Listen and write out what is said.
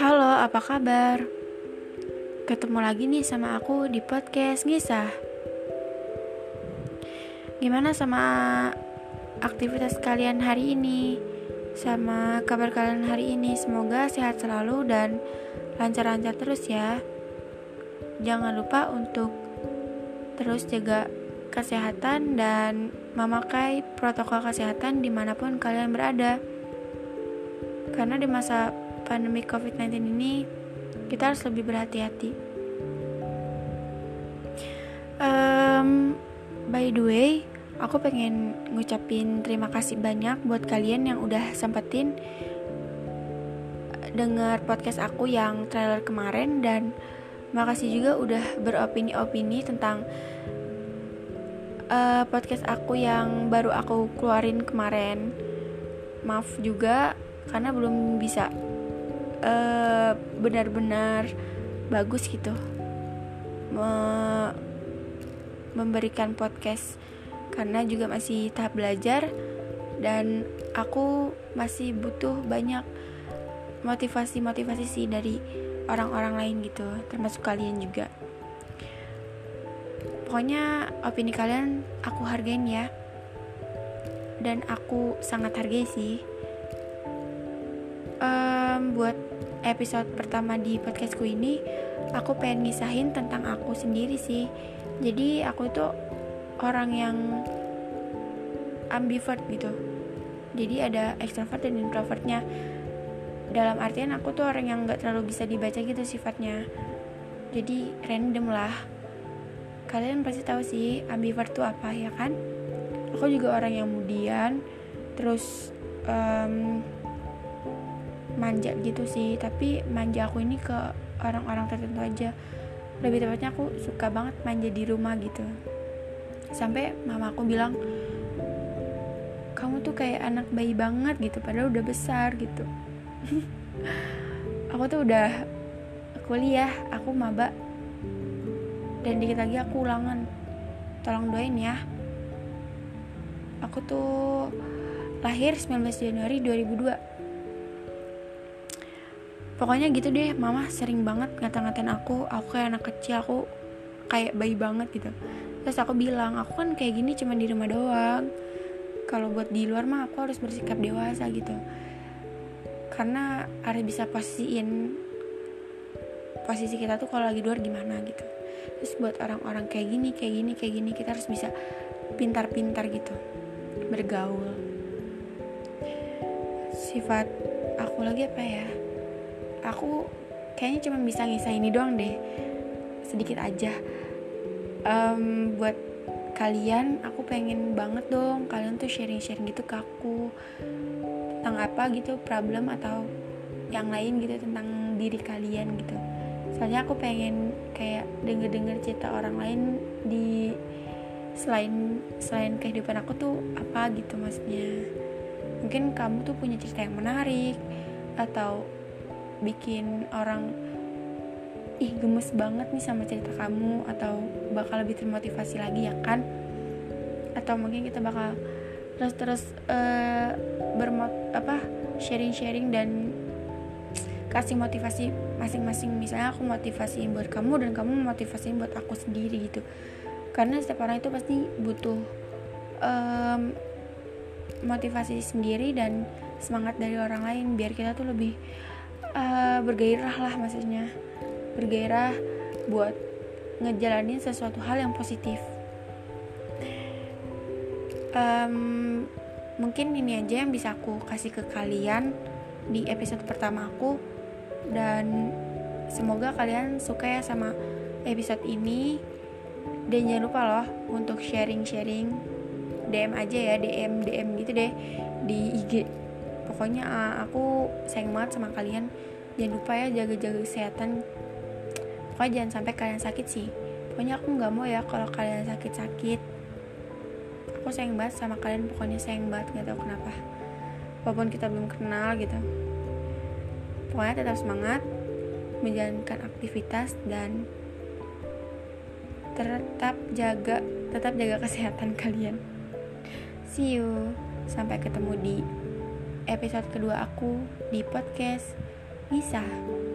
apa kabar? Ketemu lagi nih sama aku di podcast Ngisah. Gimana sama aktivitas kalian hari ini? Sama kabar kalian hari ini? Semoga sehat selalu dan lancar-lancar terus ya. Jangan lupa untuk terus jaga kesehatan dan memakai protokol kesehatan di mana pun kalian berada. Karena di masa pandemi COVID-19 ini kita harus lebih berhati-hati. Um, by the way, aku pengen ngucapin terima kasih banyak buat kalian yang udah sempetin dengar podcast aku yang trailer kemarin dan makasih juga udah beropini-opini tentang uh, podcast aku yang baru aku keluarin kemarin. Maaf juga karena belum bisa eh, benar-benar bagus gitu. Me memberikan podcast. Karena juga masih tahap belajar dan aku masih butuh banyak motivasi-motivasi sih dari orang-orang lain gitu termasuk kalian juga. Pokoknya opini kalian aku hargain ya. Dan aku sangat hargai sih um, buat episode pertama di podcastku ini aku pengen ngisahin tentang aku sendiri sih. Jadi aku itu orang yang ambivert gitu. Jadi ada extrovert dan introvertnya. Dalam artian aku tuh orang yang nggak terlalu bisa dibaca gitu sifatnya. Jadi random lah. Kalian pasti tahu sih ambivert tuh apa ya kan? Aku juga orang yang mudian. Terus um, manja gitu sih. Tapi manja aku ini ke orang-orang tertentu aja. Lebih tepatnya aku suka banget manja di rumah gitu. Sampai mama aku bilang kamu tuh kayak anak bayi banget gitu padahal udah besar gitu. Aku tuh udah kuliah aku maba. Dan dikit lagi aku ulangan tolong doain ya. Aku tuh lahir 19 Januari 2002 pokoknya gitu deh mama sering banget ngata-ngatain aku. Aku kayak anak kecil aku kayak bayi banget gitu. Terus aku bilang aku kan kayak gini cuma di rumah doang. Kalau buat di luar mah aku harus bersikap dewasa gitu. Karena harus bisa posisiin posisi kita tuh kalau lagi luar gimana gitu. Terus buat orang-orang kayak gini kayak gini kayak gini kita harus bisa pintar-pintar gitu bergaul. Sifat aku lagi apa ya aku kayaknya cuma bisa ngisah ini doang deh. Sedikit aja. Um, buat kalian aku pengen banget dong kalian tuh sharing-sharing gitu ke aku. Tentang apa gitu problem atau yang lain gitu tentang diri kalian gitu. Soalnya aku pengen kayak denger-denger cerita orang lain di selain selain kehidupan aku tuh apa gitu maksudnya. Mungkin kamu tuh punya cerita yang menarik atau bikin orang ih gemes banget nih sama cerita kamu atau bakal lebih termotivasi lagi ya kan? Atau mungkin kita bakal terus terus uh, bermot apa sharing sharing dan kasih motivasi masing-masing. Misalnya aku motivasi buat kamu dan kamu motivasi buat aku sendiri gitu. Karena setiap orang itu pasti butuh um, motivasi sendiri dan semangat dari orang lain. Biar kita tuh lebih uh, bergairah lah maksudnya. Bergairah buat ngejalanin sesuatu hal yang positif. Um, mungkin ini aja yang bisa aku kasih ke kalian di episode pertama aku. Dan semoga kalian suka ya sama episode ini. Dan jangan lupa loh untuk sharing-sharing DM aja ya DM DM gitu deh di IG pokoknya uh, aku sayang banget sama kalian. Jangan lupa ya jaga-jaga kesehatan. Pokoknya jangan sampai kalian sakit sih. Pokoknya aku nggak mau ya kalau kalian sakit-sakit. Aku sayang banget sama kalian pokoknya sayang banget nggak tahu kenapa. Walaupun kita belum kenal gitu. Pokoknya tetap semangat menjalankan aktivitas dan tetap jaga tetap jaga kesehatan kalian. See you. Sampai ketemu di episode kedua aku di podcast Nisa.